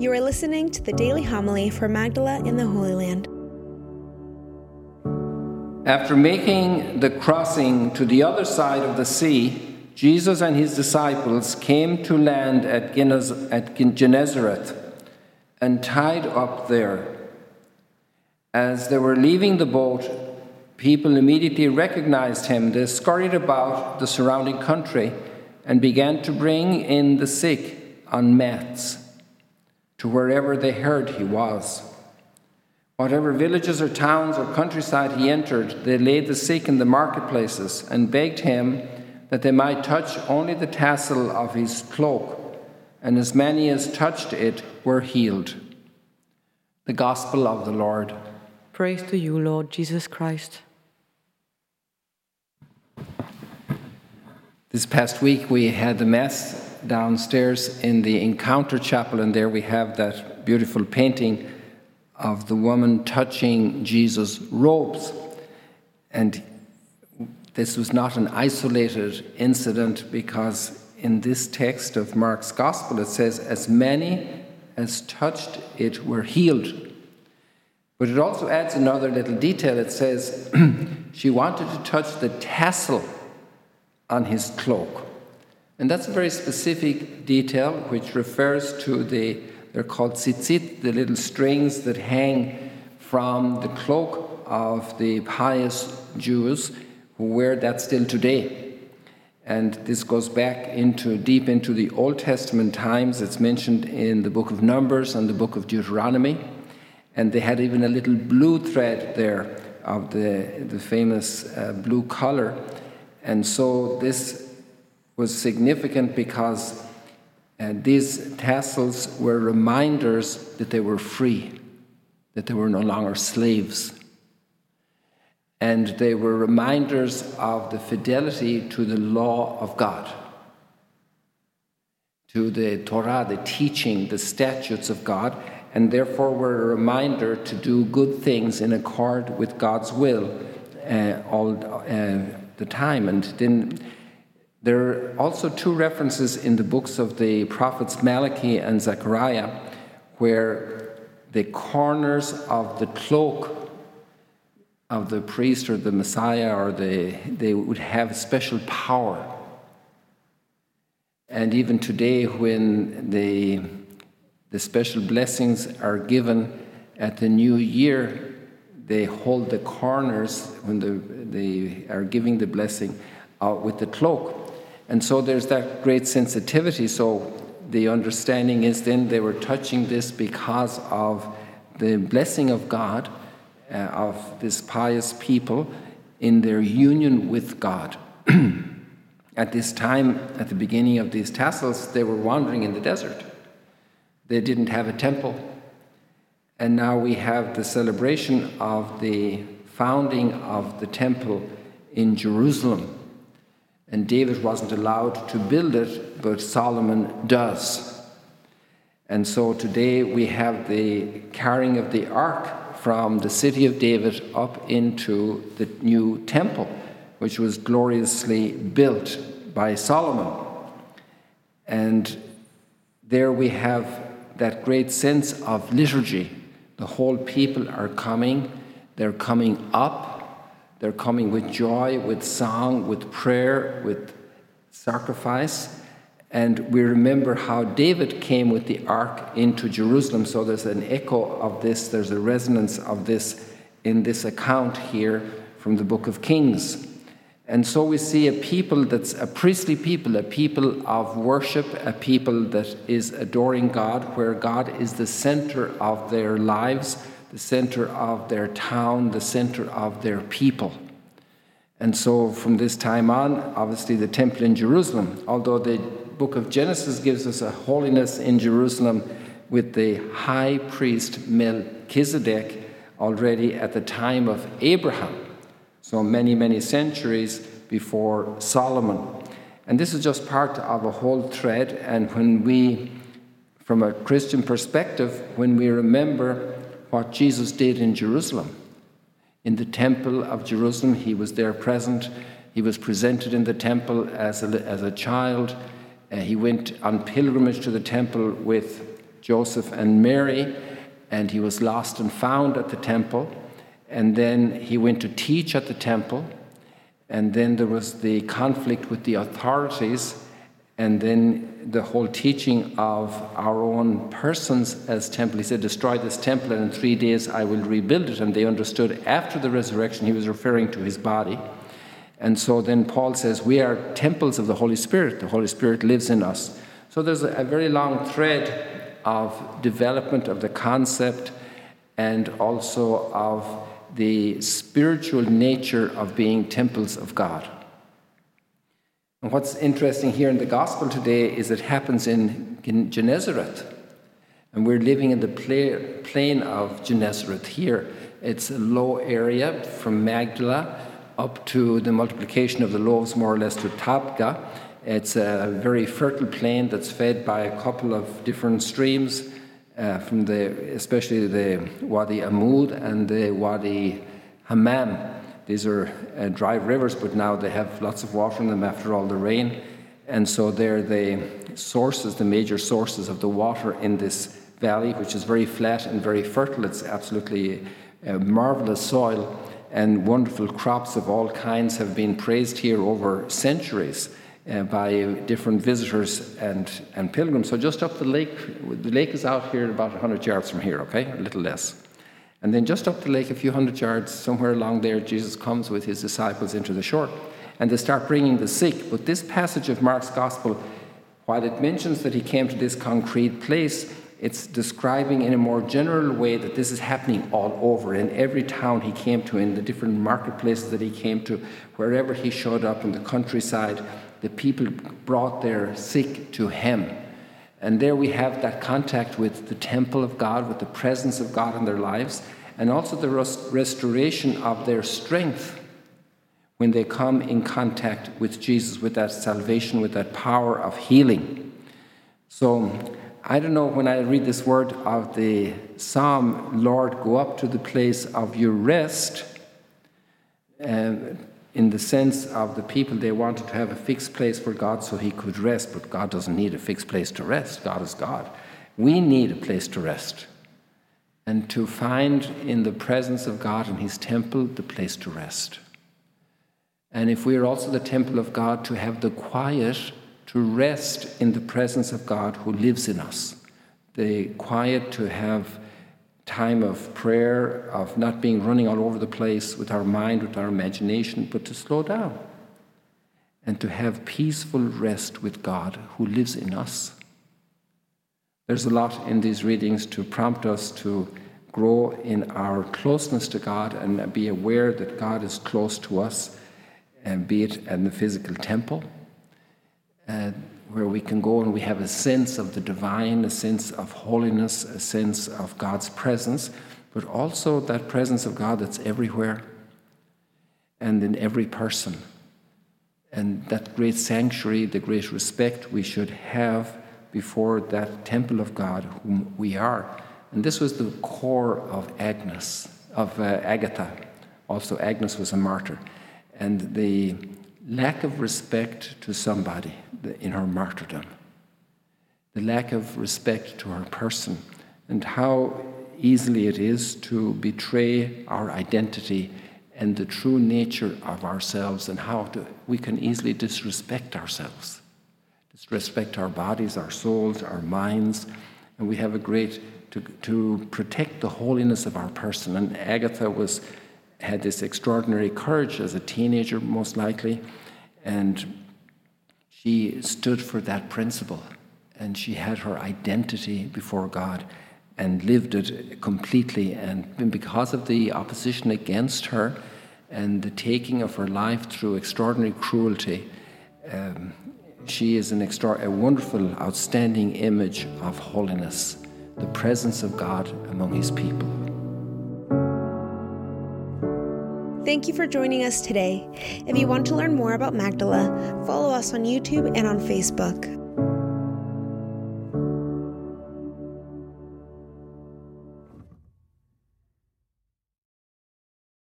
You are listening to the daily homily for Magdala in the Holy Land. After making the crossing to the other side of the sea, Jesus and his disciples came to land at Gennesaret and tied up there. As they were leaving the boat, people immediately recognized him. They scurried about the surrounding country and began to bring in the sick on mats to wherever they heard he was. Whatever villages or towns or countryside he entered, they laid the sick in the marketplaces and begged him that they might touch only the tassel of his cloak, and as many as touched it were healed. The Gospel of the Lord. Praise to you, Lord Jesus Christ. This past week we had the Mass downstairs in the Encounter Chapel, and there we have that beautiful painting of the woman touching Jesus' robes. And this was not an isolated incident because in this text of Mark's Gospel it says, As many as touched it were healed. But it also adds another little detail. It says, She wanted to touch the tassel on his cloak. And that's a very specific detail which refers to the, they're called tzitzit, the little strings that hang from the cloak of the pious Jews who wear that still today. And this goes back into deep into the Old Testament times. It's mentioned in the book of Numbers and the book of Deuteronomy. And they had even a little blue thread there of the, the famous uh, blue color. And so this was significant because uh, these tassels were reminders that they were free, that they were no longer slaves. And they were reminders of the fidelity to the law of God, to the Torah, the teaching, the statutes of God, and therefore were a reminder to do good things in accord with God's will uh, all uh, the time. And then there are also two references in the books of the prophets Malachi and Zechariah where the corners of the cloak of the priest or the Messiah or the, they would have special power. And even today, when the, the special blessings are given at the new year, they hold the corners when the, they are giving the blessing uh, with the cloak. And so there's that great sensitivity. So the understanding is then they were touching this because of the blessing of God, uh, of this pious people in their union with God. at this time, at the beginning of these tassels, they were wandering in the desert. They didn't have a temple. And now we have the celebration of the founding of the temple in Jerusalem. And David wasn't allowed to build it, but Solomon does. And so today we have the carrying of the ark from the city of David up into the new temple, which was gloriously built by Solomon. And there we have that great sense of liturgy. The whole people are coming, they're coming up they're coming with joy, with song, with prayer, with sacrifice. And we remember how David came with the ark into Jerusalem. So there's an echo of this, there's a resonance of this in this account here from the book of Kings. And so we see a people that's a priestly people, a people of worship, a people that is adoring God, where God is the center of their lives the center of their town, the center of their people. And so from this time on, obviously the temple in Jerusalem, although the book of Genesis gives us a holiness in Jerusalem with the high priest Melchizedek already at the time of Abraham, so many, many centuries before Solomon. And this is just part of a whole thread. And when we, from a Christian perspective, when we remember what Jesus did in Jerusalem. In the temple of Jerusalem, he was there present. He was presented in the temple as a, as a child. Uh, he went on pilgrimage to the temple with Joseph and Mary, and he was lost and found at the temple. And then he went to teach at the temple. And then there was the conflict with the authorities, and then the whole teaching of our own persons as temple. He said, Destroy this temple, and in three days I will rebuild it. And they understood after the resurrection, he was referring to his body. And so then Paul says, We are temples of the Holy Spirit. The Holy Spirit lives in us. So there's a very long thread of development of the concept and also of the spiritual nature of being temples of God. And what's interesting here in the gospel today is it happens in, Gennesaret. And we're living in the plain of Gennesaret here. It's a low area from Magdala up to the multiplication of the loaves, more or less, to Tabgha. It's a very fertile plain that's fed by a couple of different streams uh, from the, especially the Wadi Amud and the Wadi Hammam. These are uh, dry rivers, but now they have lots of water in them after all the rain. And so they're the sources, the major sources of the water in this valley, which is very flat and very fertile. It's absolutely a marvelous soil, and wonderful crops of all kinds have been praised here over centuries uh, by different visitors and, and pilgrims. So just up the lake, the lake is out here about 100 yards from here, okay, a little less. And then just up the lake, a few hundred yards, somewhere along there, Jesus comes with his disciples into the shore. And they start bringing the sick. But this passage of Mark's Gospel, while it mentions that he came to this concrete place, it's describing in a more general way that this is happening all over in every town he came to, in the different marketplaces that he came to, wherever he showed up in the countryside the people brought their sick to him. And there we have that contact with the temple of God, with the presence of God in their lives, and also the restoration of their strength when they come in contact with Jesus, with that salvation, with that power of healing. So I don't know when I read this word of the psalm, Lord, go up to the place of your rest. Um, in the sense of the people, they wanted to have a fixed place for God so he could rest, but God doesn't need a fixed place to rest. God is God. We need a place to rest and to find in the presence of God in his temple the place to rest. And if we are also the temple of God, to have the quiet to rest in the presence of God who lives in us, the quiet to have time of prayer, of not being running all over the place with our mind, with our imagination, but to slow down and to have peaceful rest with God who lives in us. There's a lot in these readings to prompt us to grow in our closeness to God and be aware that God is close to us, and be it in the physical temple. Uh, where we can go and we have a sense of the divine, a sense of holiness, a sense of God's presence, but also that presence of God that's everywhere and in every person. And that great sanctuary, the great respect we should have before that temple of God whom we are. And this was the core of Agnes, of uh, Agatha. Also, Agnes was a martyr. And the lack of respect to somebody in her martyrdom, the lack of respect to her person, and how easily it is to betray our identity and the true nature of ourselves, and how to, we can easily disrespect ourselves, disrespect our bodies, our souls, our minds, and we have a great to, to protect the holiness of our person. And Agatha was had this extraordinary courage as a teenager, most likely, and she stood for that principle and she had her identity before God and lived it completely. And because of the opposition against her and the taking of her life through extraordinary cruelty, um, she is an extra- a wonderful, outstanding image of holiness, the presence of God among his people. Thank you for joining us today. If you want to learn more about Magdala, follow us on YouTube and on Facebook.